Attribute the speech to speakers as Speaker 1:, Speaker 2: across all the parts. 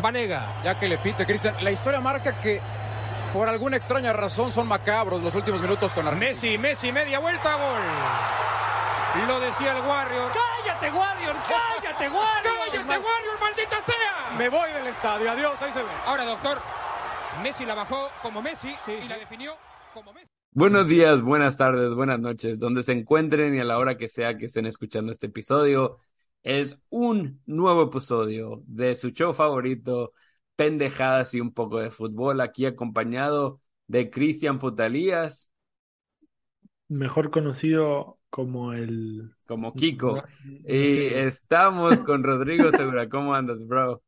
Speaker 1: Vanega.
Speaker 2: Ya que le pite, Cristian. La historia marca que por alguna extraña razón son macabros los últimos minutos con Argentina.
Speaker 1: Messi, Messi, media vuelta, gol. Lo decía el Warrior.
Speaker 2: ¡Cállate, Warrior! ¡Cállate, Warrior!
Speaker 1: ¡Cállate, Warrior, maldita sea!
Speaker 2: Me voy del estadio. Adiós, ahí se ve.
Speaker 1: Ahora, doctor, Messi la bajó como Messi y la definió como Messi.
Speaker 3: Buenos días, buenas tardes, buenas noches, donde se encuentren y a la hora que sea que estén escuchando este episodio. Es un nuevo episodio de su show favorito, Pendejadas y un poco de fútbol, aquí acompañado de Cristian Putalías.
Speaker 4: Mejor conocido como el...
Speaker 3: Como Kiko. Y estamos con Rodrigo Segura. ¿Cómo andas, bro?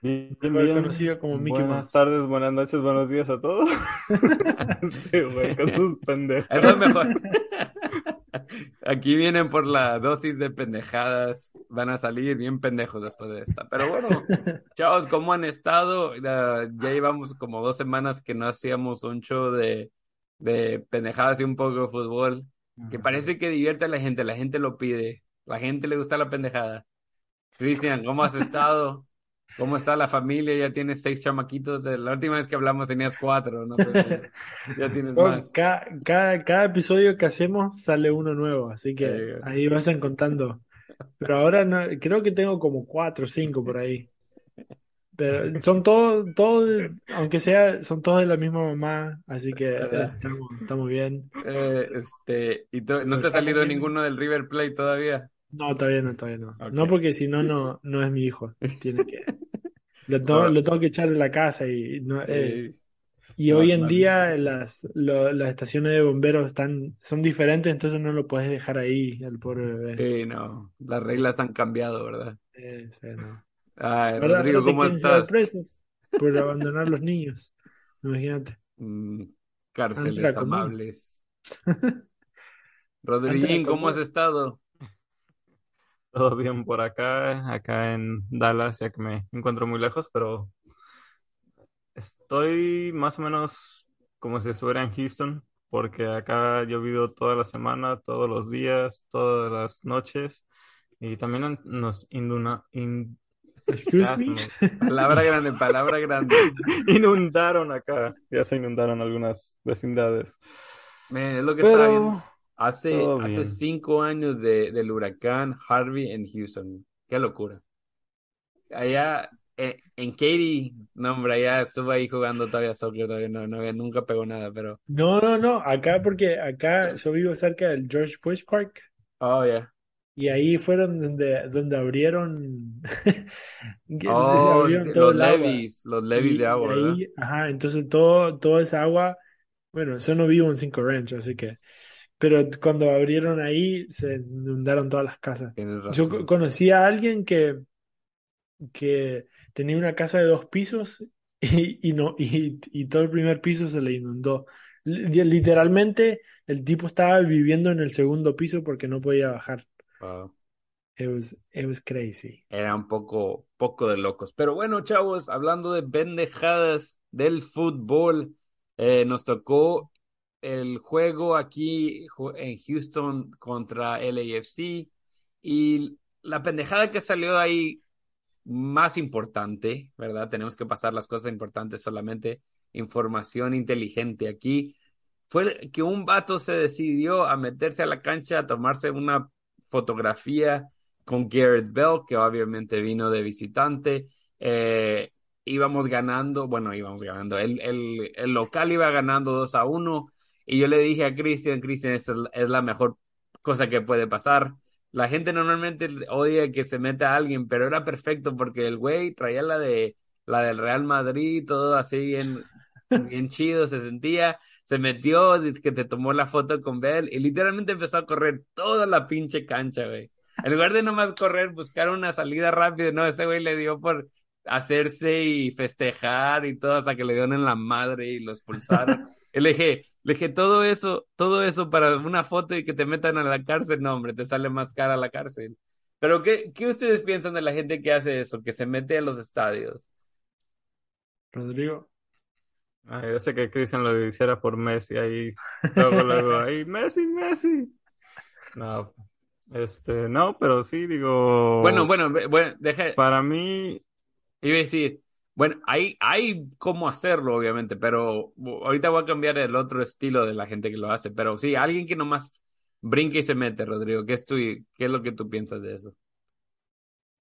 Speaker 4: Bien, bien. conocido como Mickey
Speaker 5: Buenas tardes, buenas noches, buenos días a todos. este güey con sus pendejos.
Speaker 3: Es lo mejor. Aquí vienen por la dosis de pendejadas. Van a salir bien pendejos después de esta. Pero bueno, chavos, ¿cómo han estado? ya llevamos como dos semanas que no hacíamos un show de, de pendejadas y un poco de fútbol. Que parece que divierte a la gente. La gente lo pide. La gente le gusta la pendejada. Cristian, ¿cómo has estado? ¿Cómo está la familia? Ya tienes seis chamaquitos. La última vez que hablamos tenías cuatro, no sé. Ya tienes más.
Speaker 4: Cada, cada, cada, episodio que hacemos sale uno nuevo, así que ahí vas contando. Pero ahora no, creo que tengo como cuatro o cinco por ahí. Pero son todos, todos, aunque sea, son todos de la misma mamá, así que estamos, estamos bien.
Speaker 3: Eh, este, ¿y no te ha salido ninguno del River Plate todavía?
Speaker 4: No, todavía no, todavía no. No porque si no, no, no es mi hijo. Tiene que. Lo tengo, lo tengo que echar de la casa y no, eh, y hoy en día las, las estaciones de bomberos están, son diferentes, entonces no lo puedes dejar ahí al pobre bebé.
Speaker 3: Sí, no, las reglas han cambiado, ¿verdad?
Speaker 4: Sí, sí, no.
Speaker 3: Ay, Rodrigo, ¿cómo estás?
Speaker 4: presos por abandonar los niños, imagínate.
Speaker 3: Mm, cárceles amables. Rodríguez, ¿cómo has estado?
Speaker 5: Todo bien por acá, acá en Dallas, ya que me encuentro muy lejos, pero estoy más o menos como si estuviera en Houston, porque acá ha llovido toda la semana, todos los días, todas las noches, y también nos induna,
Speaker 4: Excuse me.
Speaker 3: Palabra grande, palabra grande.
Speaker 5: inundaron acá, ya se inundaron algunas vecindades.
Speaker 3: es lo que está bien. Hace, hace cinco años de, del huracán Harvey en Houston. Qué locura. Allá eh, en, Katy, no, hombre, allá estuve ahí jugando todavía soccer, todavía no, no, nunca pegó nada, pero.
Speaker 4: No, no, no. Acá, porque acá yo vivo cerca del George Bush Park.
Speaker 3: Oh, yeah.
Speaker 4: Y ahí fueron donde, donde abrieron,
Speaker 3: oh, los levis, los levis de agua,
Speaker 4: Ajá, entonces todo, toda esa agua, bueno, yo no vivo en Cinco Ranch, así que pero cuando abrieron ahí se inundaron todas las casas. Yo conocí a alguien que, que tenía una casa de dos pisos y, y no, y, y, todo el primer piso se le inundó. Literalmente el tipo estaba viviendo en el segundo piso porque no podía bajar. Wow. It was, it was crazy.
Speaker 3: Era un poco, poco de locos. Pero bueno, chavos, hablando de pendejadas del fútbol, eh, nos tocó el juego aquí en Houston contra LAFC y la pendejada que salió ahí más importante, ¿verdad? Tenemos que pasar las cosas importantes solamente, información inteligente aquí, fue que un vato se decidió a meterse a la cancha a tomarse una fotografía con Garrett Bell, que obviamente vino de visitante. Eh, íbamos ganando, bueno, íbamos ganando, el, el, el local iba ganando 2 a 1 y yo le dije a Cristian, Cristian, esta es la mejor cosa que puede pasar. La gente normalmente odia que se meta a alguien, pero era perfecto porque el güey traía la de la del Real Madrid, todo así bien, bien chido, se sentía, se metió, que te tomó la foto con Bell y literalmente empezó a correr toda la pinche cancha, güey. En lugar de nomás correr, buscar una salida rápida, no, ese güey le dio por hacerse y festejar y todo hasta que le dieron en la madre y lo expulsaron. Y le dije, le dije, todo eso, todo eso para una foto y que te metan a la cárcel, no, hombre, te sale más cara la cárcel. Pero, ¿qué, qué ustedes piensan de la gente que hace eso, que se mete a los estadios?
Speaker 4: Rodrigo.
Speaker 5: yo sé que Cristian lo hiciera por Messi ahí, luego, luego, ahí, Messi, Messi. No, este, no, pero sí, digo.
Speaker 3: Bueno, bueno, bueno, deja.
Speaker 5: Para mí,
Speaker 3: Iba a decir, bueno, hay, hay cómo hacerlo, obviamente, pero ahorita voy a cambiar el otro estilo de la gente que lo hace. Pero sí, alguien que nomás brinque y se mete, Rodrigo. ¿Qué es, tu, qué es lo que tú piensas de eso?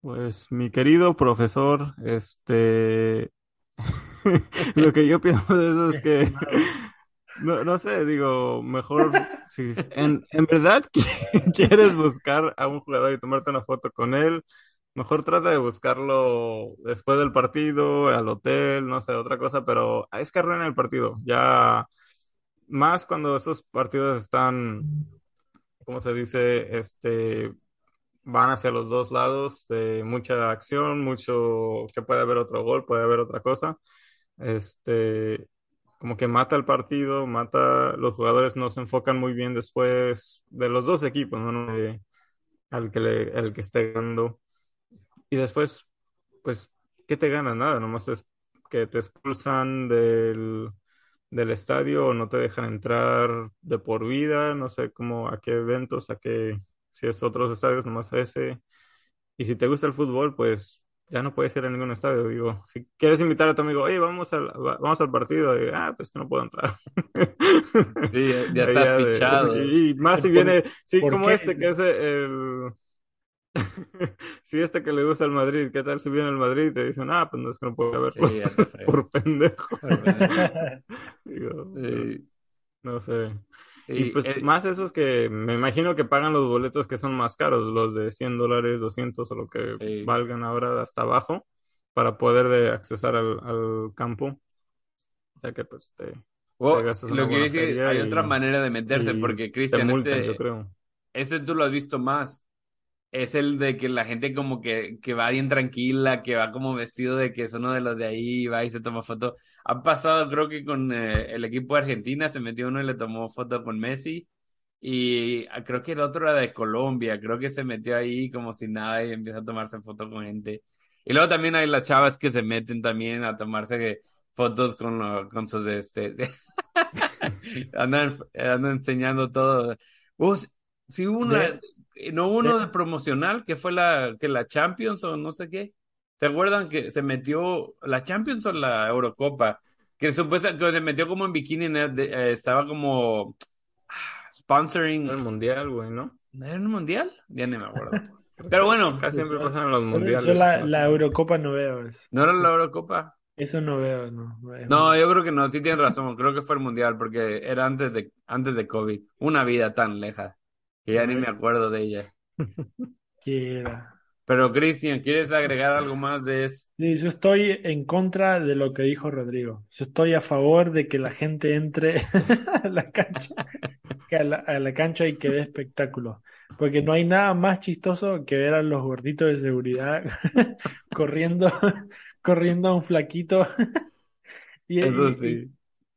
Speaker 5: Pues mi querido profesor, este, lo que yo pienso de eso es que, no, no sé, digo, mejor, si en, en verdad quieres buscar a un jugador y tomarte una foto con él, Mejor trata de buscarlo después del partido, al hotel, no sé, otra cosa, pero es que en el partido. Ya más cuando esos partidos están, ¿cómo se dice? Este, van hacia los dos lados de mucha acción, mucho, que puede haber otro gol, puede haber otra cosa. Este, como que mata el partido, mata, los jugadores no se enfocan muy bien después de los dos equipos, ¿no? al que le, el que esté ganando. Y después, pues, ¿qué te gana? Nada, nomás es que te expulsan del, del estadio o no te dejan entrar de por vida, no sé cómo, a qué eventos, a qué, si es otros estadios, nomás a ese. Y si te gusta el fútbol, pues ya no puedes ir a ningún estadio. Digo, si quieres invitar a tu amigo, oye, vamos al, vamos al partido, y, ah, pues que no puedo entrar.
Speaker 3: Sí, ya está fichado.
Speaker 5: y, más si viene, sí, como este que es el si este que le gusta el Madrid, ¿qué tal si viene el Madrid y te dicen, ah, pues no es que no puedo verlo por pendejo? no sé. Y, pues eh, más esos que me imagino que pagan los boletos que son más caros, los de 100 dólares, 200 o lo que valgan ahora hasta abajo, para poder de accesar al, campo. O sea que pues te...
Speaker 3: lo que dice, hay otra manera de meterse, porque Cristian, este, creo. Ese tú lo has visto más es el de que la gente como que, que va bien tranquila, que va como vestido de que es uno de los de ahí, va y se toma foto. Ha pasado, creo que con eh, el equipo de Argentina, se metió uno y le tomó foto con Messi. Y ah, creo que el otro era de Colombia, creo que se metió ahí como si nada y empieza a tomarse foto con gente. Y luego también hay las chavas que se meten también a tomarse fotos con, con sus, este, andan, enseñando todo. Uh, si una, eh, no hubo uno del promocional que fue la, que la Champions o no sé qué. ¿Se acuerdan que se metió la Champions o la Eurocopa? Que supuestamente que se metió como en bikini, eh, estaba como ah, sponsoring.
Speaker 5: el mundial, güey, ¿no?
Speaker 3: ¿Era un mundial? Ya ni me acuerdo. Pero bueno.
Speaker 5: Casi siempre pasan los mundiales.
Speaker 4: Yo la, la, Eurocopa no veo eso.
Speaker 3: ¿No era la Eurocopa?
Speaker 4: Eso no veo, no.
Speaker 3: No, yo creo que no, sí tienes razón. Creo que fue el mundial porque era antes de, antes de COVID. Una vida tan leja que ya ni me acuerdo de ella. Pero Cristian, ¿quieres agregar algo más de esto?
Speaker 4: Sí, yo estoy en contra de lo que dijo Rodrigo. Yo estoy a favor de que la gente entre a la cancha, a la, cancha y que dé espectáculo. Porque no hay nada más chistoso que ver a los gorditos de seguridad corriendo, corriendo a un flaquito.
Speaker 3: y, Eso sí.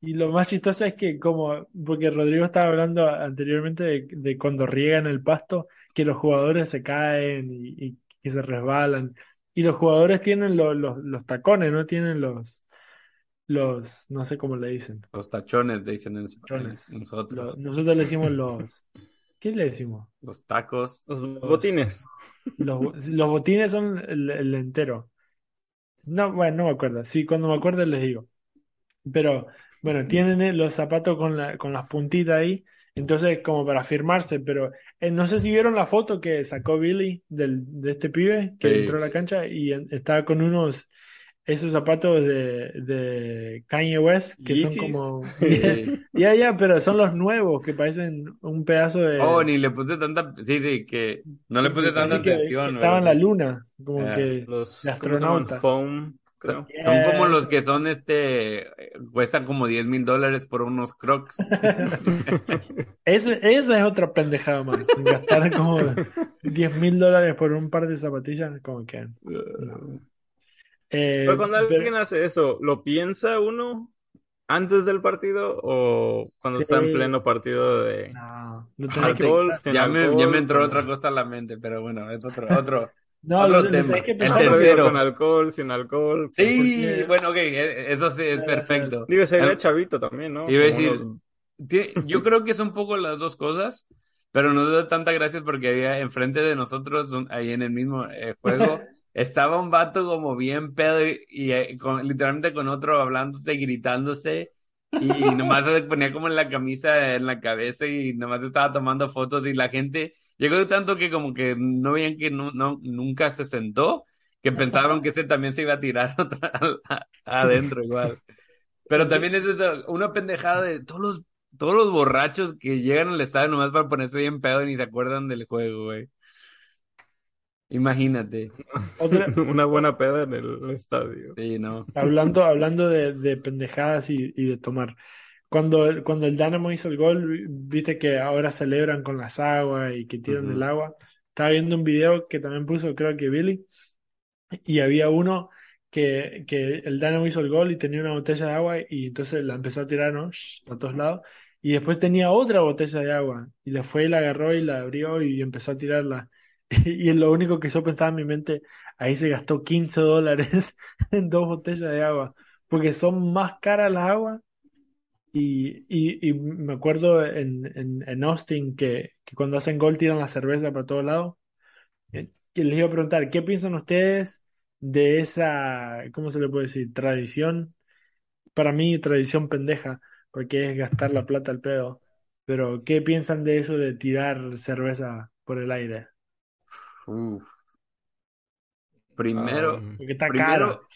Speaker 4: Y lo más chistoso es que como, porque Rodrigo estaba hablando anteriormente de, cuando riegan el pasto, que los jugadores se caen y, que se resbalan. Y los jugadores tienen los tacones, no tienen los, los, no sé cómo le dicen.
Speaker 3: Los tachones, dicen en,
Speaker 4: nosotros. nosotros le decimos los, ¿qué le decimos?
Speaker 3: Los tacos.
Speaker 5: Los, botines.
Speaker 4: Los, los, botines son el, el entero. No, bueno, no me acuerdo. Sí, cuando me acuerdo les digo. Pero bueno, tienen eh, los zapatos con, la, con las puntitas ahí, entonces como para firmarse, pero eh, no sé si vieron la foto que sacó Billy del, de este pibe que entró a la cancha y estaba con unos, esos zapatos de, de Kanye West que son como... Ya, ya, pero son los nuevos que parecen un pedazo de...
Speaker 3: Oh, ni le puse tanta... Sí, sí, que no le puse tanta atención.
Speaker 4: estaba en la luna, como ah, que los astronautas.
Speaker 5: Foam
Speaker 3: son como los que son este, cuestan como 10 mil dólares por unos crocs.
Speaker 4: esa es otra pendejada más. Gastar como 10 mil dólares por un par de zapatillas, como que.
Speaker 5: Eh, pero cuando alguien hace eso, ¿lo piensa uno antes del partido o cuando está en pleno partido de
Speaker 4: no,
Speaker 3: ya, me, ya me entró otra cosa a la mente, pero bueno, es otro, otro, no, Otro tema. el tercero.
Speaker 5: Con alcohol, sin alcohol.
Speaker 3: Sí, bueno, ok, e, eso sí es perfecto.
Speaker 5: Digo, sería chavito también, ¿no?
Speaker 3: Iba a decir, yo creo que es un poco las dos cosas, pero nos da tanta gracias porque había enfrente de nosotros, ahí en el mismo eh, juego, estaba un vato como bien pedo y, eh, literalmente con otro hablándose, gritándose y nomás se ponía como en la camisa en la cabeza y nomás estaba tomando fotos y la gente llegó tanto que como que no veían que no, no nunca se sentó, que pensaron que ese también se iba a tirar otra, adentro igual. Pero también es eso, una pendejada de todos los, todos los borrachos que llegan al estadio nomás para ponerse bien pedo y ni se acuerdan del juego, güey. Imagínate.
Speaker 5: Una buena peda en el estadio.
Speaker 3: Sí, no.
Speaker 4: Hablando, hablando de, pendejadas y, de tomar. Cuando, cuando el Dynamo hizo el gol, viste que ahora celebran con las aguas y que tiran el agua. Estaba viendo un video que también puso, creo que Billy, y había uno que, que el Dynamo hizo el gol y tenía una botella de agua y entonces la empezó a tirar, ¿no? A todos lados. Y después tenía otra botella de agua y la fue y la agarró y la abrió y empezó a tirarla. Y lo único que yo pensaba en mi mente, ahí se gastó 15 dólares en dos botellas de agua, porque son más caras las aguas. Y, y, me acuerdo en, en, Austin que, que, cuando hacen gol tiran la cerveza para todos lados. Eh, que les iba a preguntar, ¿qué piensan ustedes de esa, ¿cómo se le puede decir? Tradición. Para mí, tradición pendeja, porque es gastar la plata al pedo. Pero, ¿qué piensan de eso de tirar cerveza por el aire?
Speaker 3: Primero,
Speaker 4: ah, está primero,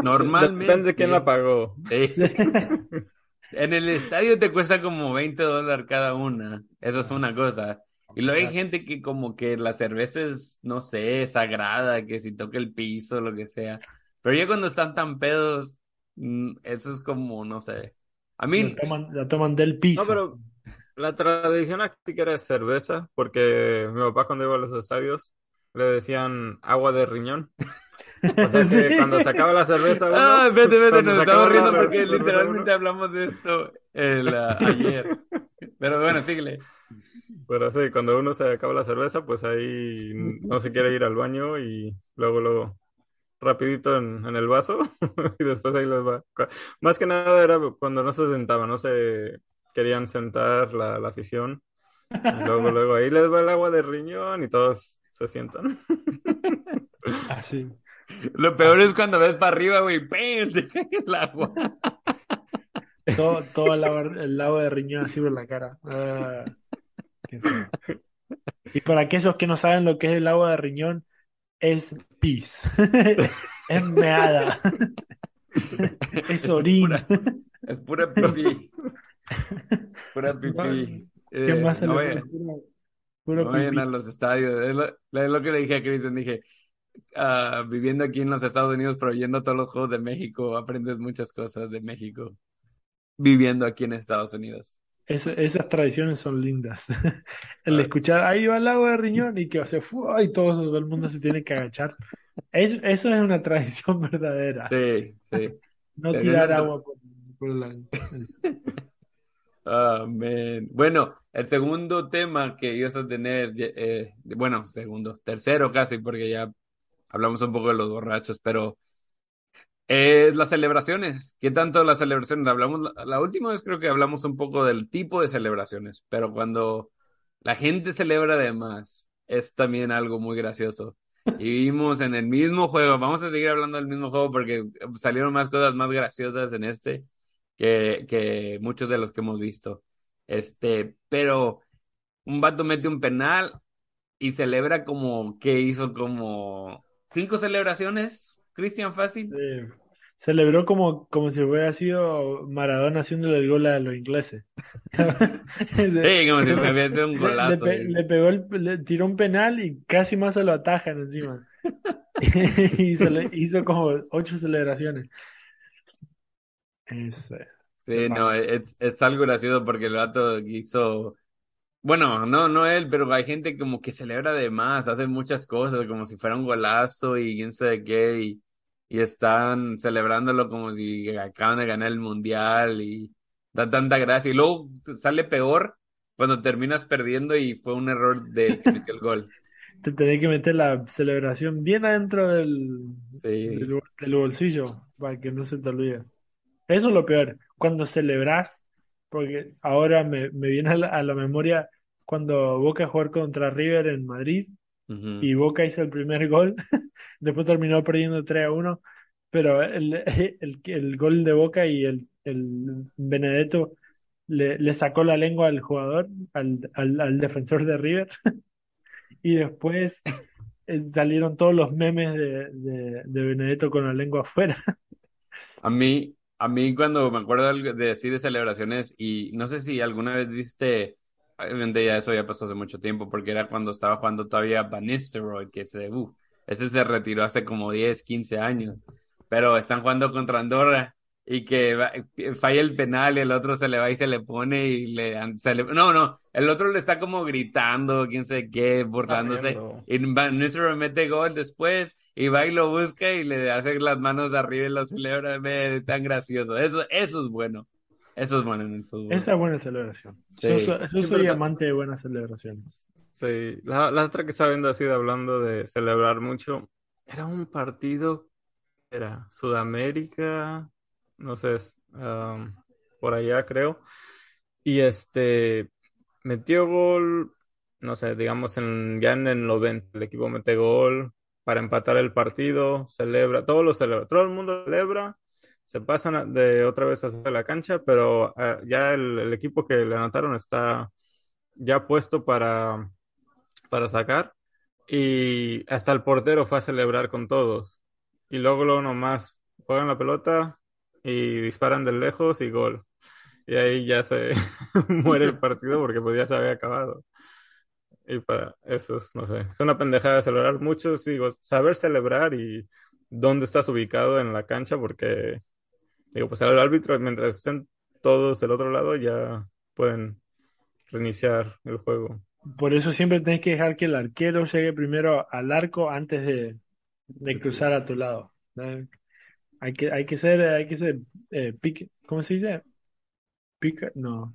Speaker 3: normalmente.
Speaker 5: Depende de quién la pagó.
Speaker 3: en el estadio te cuesta como 20 dólares cada una. Eso es una cosa. Y luego hay gente que como que la cerveza es, no sé, sagrada, que si toca el piso, lo que sea. Pero ya cuando están tan pedos, mm, eso es como, no sé. A mí...
Speaker 4: La toman, la toman del piso.
Speaker 5: No, pero la tradición aquí era cerveza, porque mi papá cuando iba a los estadios le decían agua de riñón. O sea que cuando sacaba la cerveza uno,
Speaker 3: Ah, vete, vete, nos estamos riendo porque literalmente hablamos de esto el, uh, ayer. Pero bueno, síguele.
Speaker 5: Pero sí, cuando uno se acaba la cerveza, pues ahí no se quiere ir al baño y luego, luego, rapidito en, en el vaso y después ahí les va. Más que nada era cuando no se sentaban, no se querían sentar la, la afición. Y luego, luego ahí les va el agua de riñón y todos se sientan.
Speaker 4: Así.
Speaker 3: Lo peor es cuando ves para arriba, güey, cae el agua.
Speaker 4: Todo, todo el, agua, de riñón así por la cara. Ah, y para aquellos que no saben lo que es el agua de riñón, es pis. es meada. es orín.
Speaker 3: Es pura, pipí. Pura pipí. ¿Qué eh, más se le no vayan a los estadios. Es lo, que le dije a Cristian, dije, ah, viviendo aquí en los Estados Unidos, pero yendo todos los juegos de México, aprendes muchas cosas de México, viviendo aquí en Estados Unidos.
Speaker 4: esas tradiciones son lindas. el ah. escuchar, ahí va el agua de riñón y que se fue, y todo, el mundo se tiene que agachar. eso es una tradición verdadera.
Speaker 3: Sí, sí.
Speaker 4: No tirar agua por, por la...
Speaker 3: Amén. Bueno, el segundo tema que ibas a tener, eh, bueno, segundo, tercero casi, porque ya hablamos un poco de los borrachos, pero es las celebraciones. ¿Qué tanto las celebraciones? Hablamos, la, última vez creo que hablamos un poco del tipo de celebraciones, pero cuando la gente celebra de más, es también algo muy gracioso. Y vimos en el mismo juego, vamos a seguir hablando del mismo juego porque salieron más cosas más graciosas en este que, que muchos de los que hemos visto. Este, pero un vato mete un penal y celebra como que hizo como cinco celebraciones, Cristian Fácil.
Speaker 4: Celebró como, como si hubiera sido Maradona haciéndole el gol a los ingleses.
Speaker 3: sí, como si me hubiese un golazo.
Speaker 4: Le, pegó el, le tiró un penal y casi más se lo atajan encima. y se le hizo como ocho celebraciones.
Speaker 3: Sí, no, es, es algo gracioso porque el vato hizo. Bueno, no, no él, pero hay gente como que celebra de más, hace muchas cosas, como si fuera un golazo y quién sabe qué, y, y están celebrándolo como si acaban de ganar el mundial y da tanta gracia. Y luego sale peor cuando terminas perdiendo y fue un error de que el gol.
Speaker 4: Te tenés que meter la celebración bien adentro del, del, del bolsillo para que no se te olvide. Eso es lo peor. Cuando celebras, porque ahora me, viene a la, memoria cuando Boca jugó contra River en Madrid, y Boca hizo el primer gol, después terminó perdiendo 3 a 1, pero el, el, el gol de Boca y el, el Benedetto le, le, sacó la lengua al jugador, al, al, al defensor de River, y después eh, salieron todos los memes de, de, de, Benedetto con la lengua afuera.
Speaker 3: A mí, a mí cuando me acuerdo de decir de celebraciones, y no sé si alguna vez viste Obviamente ya eso ya pasó hace mucho tiempo, porque era cuando estaba jugando todavía Van Nistelrooy, que se, uh, ese se retiró hace como 10, 15 años. Pero están jugando contra Andorra y que falla el penal y el otro se le va y se le pone y le, no, no, el otro le está como gritando, quién sé qué, burlándose. y Van Nistelrooy mete gol después y va y lo busca y le hace las manos de arriba y lo celebra. Es tan gracioso. Eso, eso es bueno. Eso es bueno en el fútbol.
Speaker 4: Esa es buena celebración. Yo, soy amante de buenas celebraciones.
Speaker 5: Sí, la, otra que estaba viendo así de hablando de celebrar mucho, era un partido, era Sudamérica, no sé, por allá creo, y este, metió gol, no sé, digamos en, ya en el 90, el equipo mete gol para empatar el partido, celebra, todo lo celebra, todo el mundo celebra, se pasan de otra vez hacia la cancha, pero ah, ya el, equipo que le anotaron está ya puesto para, para sacar y hasta el portero fue a celebrar con todos. Y luego, luego nomás juegan la pelota y disparan de lejos y gol. Y ahí ya se muere el partido porque pues ya se acabado. Y para eso es, no sé, es una pendejada de celebrar mucho, digo, saber celebrar y dónde estás ubicado en la cancha porque Digo, pues el árbitro, mientras estén todos del otro lado, ya pueden reiniciar el juego.
Speaker 4: Por eso siempre tenés que dejar que el arquero llegue primero al arco antes de, cruzar a tu lado. Hay que, hay que ser, hay que ser, eh, ¿cómo se dice? Pica, no.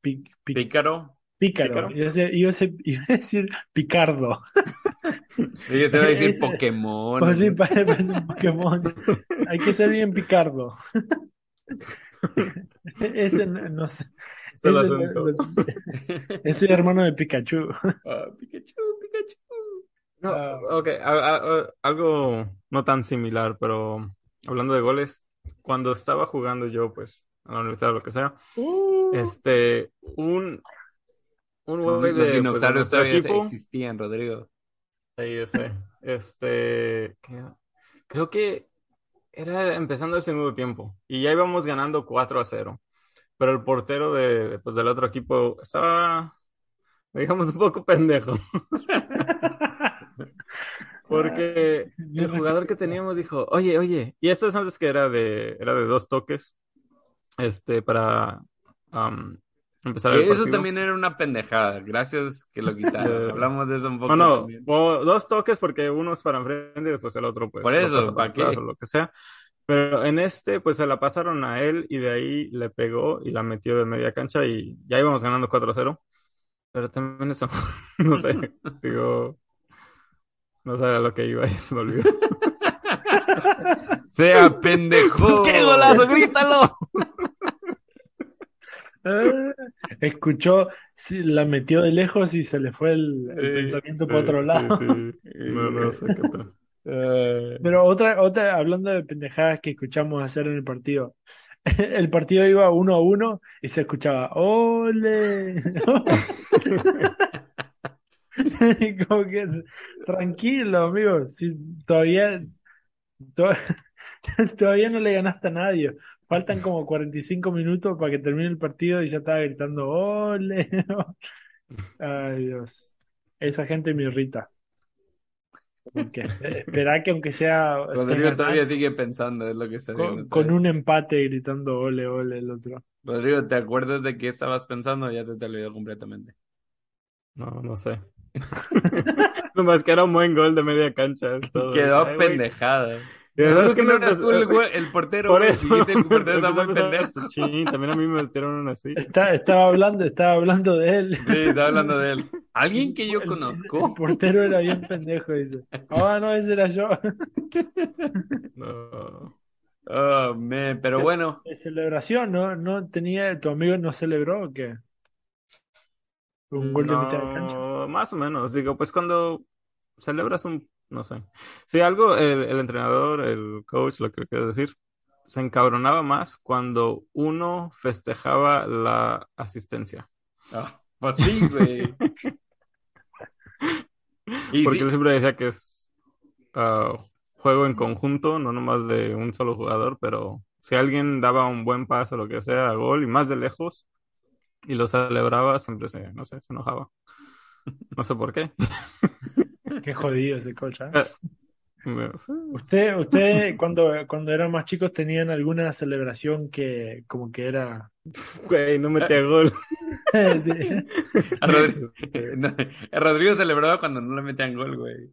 Speaker 3: Pícaro.
Speaker 4: Pícaro. Iba, a decir, picardo.
Speaker 3: Yo te voy a decir Pokémon.
Speaker 4: Pues sí, parece un Pokémon. Hay que ser bien picardo. Ese no, sé. Ese, es el hermano de Pikachu.
Speaker 3: Ah, Pikachu, Pikachu.
Speaker 5: No, ah. ok, algo no tan similar, pero hablando de goles, cuando estaba jugando yo, pues, a la universidad o lo que sea, uh. este, un, un güey de,
Speaker 3: los dinosaurios pues, todavía existían, Rodrigo.
Speaker 5: Ahí ese. Este, creo que era empezando el segundo tiempo y ya íbamos ganando 4 a 0. Pero el portero de, pues, del otro equipo estaba, digamos, un poco pendejo. Porque el jugador que teníamos dijo, oye, oye, y esto es antes que era de, era de dos toques, este, para
Speaker 3: eso también era una pendejada. Gracias que lo quitaron. Hablamos de eso un poco.
Speaker 5: No, dos toques porque uno es para enfrente y después el otro, pues.
Speaker 3: Por eso, ¿para qué?
Speaker 5: lo que sea. Pero en este, pues se la pasaron a él y de ahí le pegó y la metió de media cancha y ya íbamos ganando 4-0. Pero también eso, no sé, digo, no sabía lo que iba y se me olvidó.
Speaker 3: sea pendejo.
Speaker 5: ¡Qué golazo! ¡Grítalo!
Speaker 4: escuchó, la metió de lejos y se le fue el, pensamiento por otro lado. Pero otra, otra, hablando de pendejadas que escuchamos hacer en el partido. El partido iba uno a uno y se escuchaba ¡Ole! Como que tranquilo, amigo. Si todavía, todavía no le ganaste a nadie. Faltan como 45 minutos para que termine el partido y ya estaba gritando ¡Ole! Ay, Dios. Esa gente me irrita. espera que aunque sea.
Speaker 3: Rodrigo todavía sigue pensando, es lo que está
Speaker 4: diciendo. Con, un empate gritando ole, ole el otro.
Speaker 3: Rodrigo, ¿te acuerdas de qué estabas pensando? Ya se te olvidó completamente.
Speaker 5: No, no sé. Nomás que era un buen gol de media cancha.
Speaker 3: Quedó pendejada. Es que no eras tú el, el, portero. Por eso. el portero está muy pendejo.
Speaker 5: Sí, también a mí me metieron así.
Speaker 4: Está, estaba hablando, estaba hablando de él.
Speaker 3: Sí, estaba hablando de él. Alguien que yo conozco.
Speaker 4: El portero era bien pendejo, dice. Ah, no, ese era yo.
Speaker 3: No. Oh, me, pero bueno.
Speaker 4: De celebración, ¿no? ¿No tenía, tu amigo no celebró o qué?
Speaker 5: Un gol de mitad de cancha. Más o menos, digo, pues cuando celebras un, no sé. Si algo, el, el entrenador, el coach, lo que quiero decir, se encabronaba más cuando uno festejaba la asistencia.
Speaker 3: Ah, pues sí, güey.
Speaker 5: Porque él siempre decía que es uh, juego en conjunto, no nomás de un solo jugador, pero si alguien daba un buen paso, o lo que sea, gol y más de lejos, y lo celebraba, siempre se, no sé, se enojaba. No sé por qué.
Speaker 4: Qué jodido ese coach. ¿eh? ¿Usted, usted cuando, cuando eran más chicos tenían alguna celebración que como que era...
Speaker 5: Güey, no metía gol.
Speaker 3: sí. a, Rodrigo, Rodrigo, celebraba cuando no le metían gol, güey.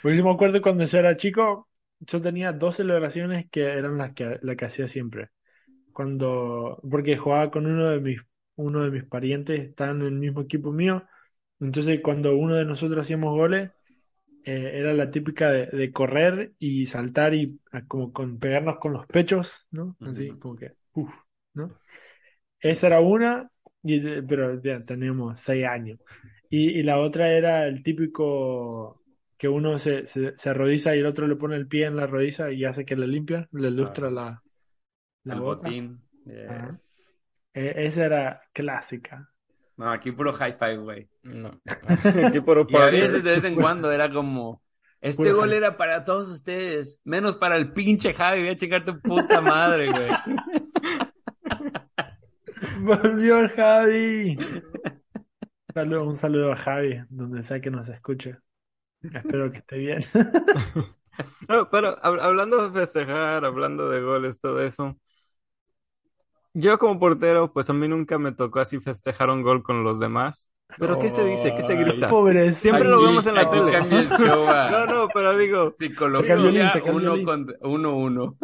Speaker 4: Pues yo me acuerdo cuando yo era chico, yo tenía dos celebraciones que eran las que, la que hacía siempre. Cuando, porque jugaba con uno de mis, uno de mis parientes, está en el mismo equipo mío. Entonces, cuando uno de nosotros hacíamos goles, eh, era la típica de, correr y saltar y como con pegarnos con los pechos, ¿no? Así, como que, uff, ¿no? Esa era una, y, pero ya teníamos seis años. Y, la otra era el típico que uno se, se, arrodiza y el otro le pone el pie en la rodiza y hace que le limpia, le ilustra la, la
Speaker 3: el botín.
Speaker 4: E, esa era clásica.
Speaker 3: No, aquí puro high five, güey.
Speaker 5: No. Aquí puro
Speaker 3: y a veces, de vez en cuando, era como... Este gol era para todos ustedes, menos para el pinche Javi. Voy a checar tu puta madre, güey.
Speaker 4: Volvió el Javi. un saludo a Javi, donde sea que nos escuche. Espero que esté bien.
Speaker 5: pero hablando de festejar, hablando de goles, todo eso. Yo como portero, pues a mí nunca me tocó así festejar un gol con los demás. ¿Pero qué se dice? ¿Qué se grita?
Speaker 4: Pobre,
Speaker 5: Siempre lo vemos en la tele. No, no, pero digo...
Speaker 3: Psicología uno con uno uno.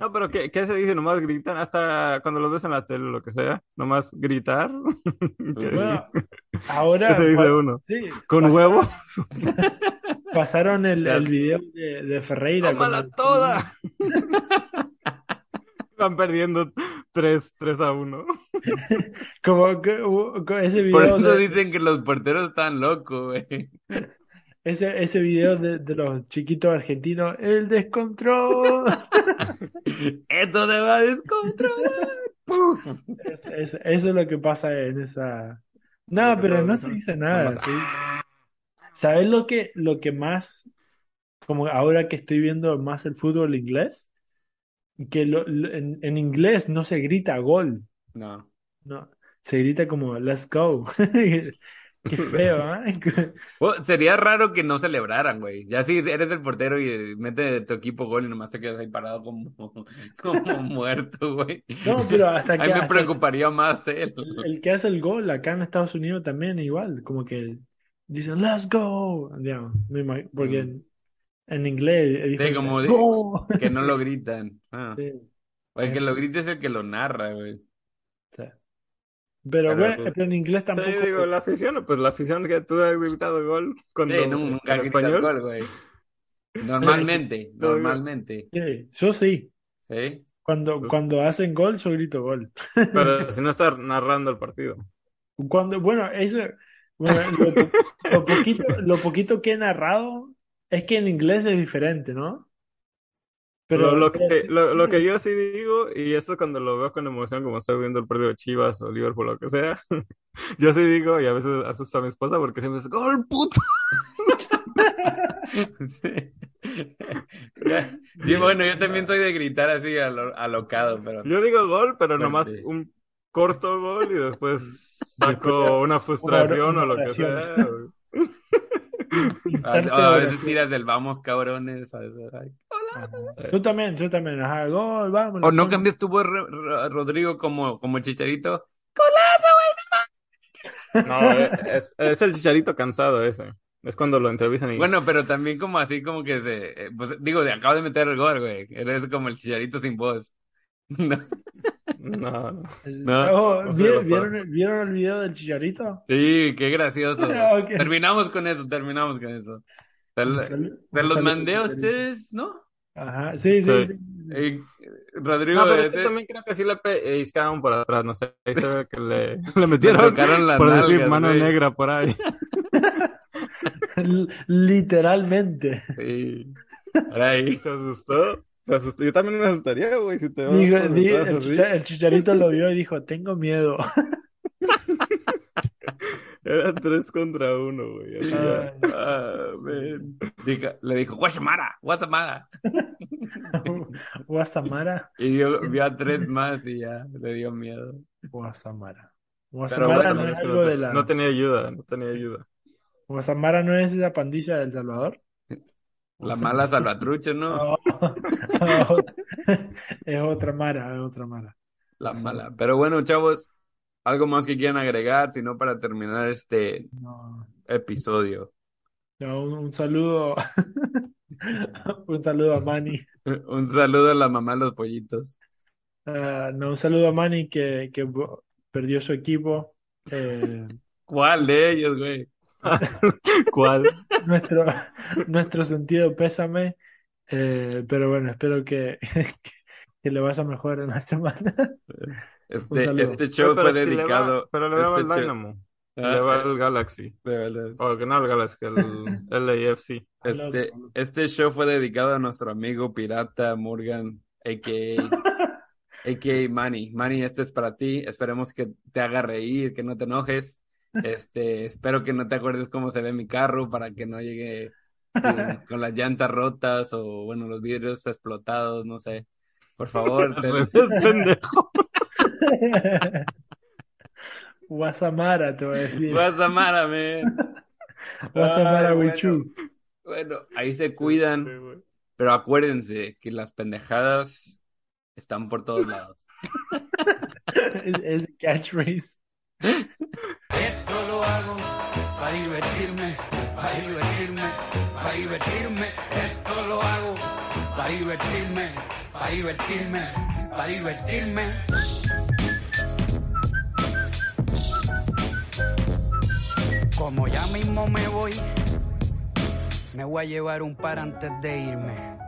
Speaker 5: No, pero ¿qué, ¿qué, se dice? Nomás gritan hasta cuando los ves en la tele o lo que sea. Nomás gritar.
Speaker 4: Bueno, ahora...
Speaker 5: ¿Qué se dice uno? Sí, ¿Con huevos?
Speaker 4: Pasaron el, el video de, de Ferreira.
Speaker 5: ¡Tómala toda! Van perdiendo 3, 3 a 1.
Speaker 4: Como que, ese video.
Speaker 3: Por eso dicen que los porteros están locos, güey.
Speaker 4: Ese, ese video de, de, los chiquitos argentinos, el descontrol.
Speaker 3: Esto te va a descontrolar.
Speaker 4: eso es lo que pasa en esa. No, pero no se dice nada. ¿sí? ¿Sabes lo que, lo que más, como ahora que estoy viendo más el fútbol inglés? Que lo, en, en, inglés no se grita gol.
Speaker 3: No.
Speaker 4: No, se grita como let's go. Qué feo, ¿eh?
Speaker 3: sería raro que no celebraran, güey. Ya si eres el portero y mete tu equipo gol y nomás te quedas ahí parado como, como muerto, güey.
Speaker 4: No, pero hasta que.
Speaker 3: A mí me preocuparía más él.
Speaker 4: El, que hace el gol acá en Estados Unidos también, igual. Como que dicen, let's go. Digamos, porque mm. En inglés.
Speaker 3: Sí, como que no lo gritan. Ah. El que lo grita es el que lo narra, güey.
Speaker 4: Sí. Pero, güey, pues, en inglés tampoco.
Speaker 5: Sí, digo, la afición, pues la afición que tú has gritado gol cuando
Speaker 3: sí, nunca en español. gol, güey. Normalmente, normalmente.
Speaker 4: Sí, yo sí.
Speaker 3: Sí.
Speaker 4: Cuando, pues cuando hacen gol, yo grito gol.
Speaker 5: Pero si no estás narrando el partido.
Speaker 4: Cuando, bueno, eso, bueno, lo, poquito, lo poquito que he narrado es que en inglés es diferente, ¿no?
Speaker 5: Pero lo, que, lo, que yo sí digo, y eso cuando lo veo con emoción, como estoy viendo el partido de Chivas o Liverpool o lo que sea, yo sí digo, y a veces asusta a mi esposa porque siempre dice, ¡Gol, puto!
Speaker 3: sí. bueno, yo también soy de gritar así alocado, pero...
Speaker 5: Yo digo gol, pero nomás un corto gol y después saco una frustración o lo que sea.
Speaker 3: A, veces tiras del vamos, cabrones. A veces,
Speaker 4: Tú también, tú también. Ajá, gol, vamos.
Speaker 3: O no cambias tu voz, Rodrigo, como, como chicharito. ¡Golazo,
Speaker 5: güey! No, es, es, el chicharito cansado ese. Es cuando lo entrevistan y...
Speaker 3: Bueno, pero también como así, como que se... Eh, pues, digo, de acabo de meter el gol, güey. Eres como el chicharito sin voz.
Speaker 5: No. No,
Speaker 4: no. ¿vieron, ¿vieron, el video del chicharito?
Speaker 3: Sí, qué gracioso. Terminamos con eso, terminamos con eso. Se, los mandé a ustedes, ¿no?
Speaker 4: Ajá, sí, sí. sí.
Speaker 3: Eh, Rodrigo.
Speaker 5: No, pero este... también creo que sí le pellizcaron por atrás, no sé. Ahí se ve que le, le metieron por decir mano negra por ahí.
Speaker 4: Literalmente.
Speaker 3: Sí. Ahí.
Speaker 5: Se asustó. Yo también me asustaría, güey, si te
Speaker 4: Dijo, el, el, chicharito lo vio y dijo, tengo miedo.
Speaker 5: Era tres contra uno, güey.
Speaker 3: Ah, le dijo, Guasamara, Guasamara.
Speaker 4: Guasamara.
Speaker 3: Y dio, vio a tres más y ya le dio miedo.
Speaker 4: Guasamara. Guasamara no es algo de la...
Speaker 5: No tenía ayuda, no tenía ayuda.
Speaker 4: Guasamara no es la pandilla de El Salvador.
Speaker 3: La mala salvatrucha, ¿no?
Speaker 4: es otra mara, es otra mara.
Speaker 3: La mala. Pero bueno, chavos, algo más que quieran agregar, sino para terminar este episodio.
Speaker 4: un, saludo. un saludo a Manny.
Speaker 3: un saludo a la mamá de los pollitos.
Speaker 4: Ah, no, un saludo a Manny que, que perdió su equipo. Eh,
Speaker 3: ¿Cuál de ellos, güey?
Speaker 5: ¿Cuál?
Speaker 4: nuestro, nuestro sentido pésame. Eh, pero bueno, espero que, que, le vaya mejor en la semana.
Speaker 3: Este, este show fue dedicado.
Speaker 5: pero le daba este el Dynamo. le va el Galaxy. O que no el Galaxy, el LAFC.
Speaker 3: Este, este show fue dedicado a nuestro amigo pirata Morgan, a.k.a. a.k.a. Manny. Manny, este es para ti. Esperemos que te haga reír, que no te enojes. Este, espero que no te acuerdes cómo se ve mi carro para que no llegue con las llantas rotas o, bueno, los vidrios explotados, no sé. Por favor, te...
Speaker 5: pendejo.
Speaker 4: Guasamara, te voy a decir.
Speaker 3: Guasamara, man.
Speaker 4: Guasamara, Wichu.
Speaker 3: Bueno, ahí se cuidan, pero acuérdense que las pendejadas están por todos lados.
Speaker 4: es, catchphrase.
Speaker 6: Esto lo hago para divertirme, para divertirme, para divertirme. Esto lo hago para divertirme, para divertirme, para divertirme. Como ya mismo me voy, me voy a llevar un par antes de irme.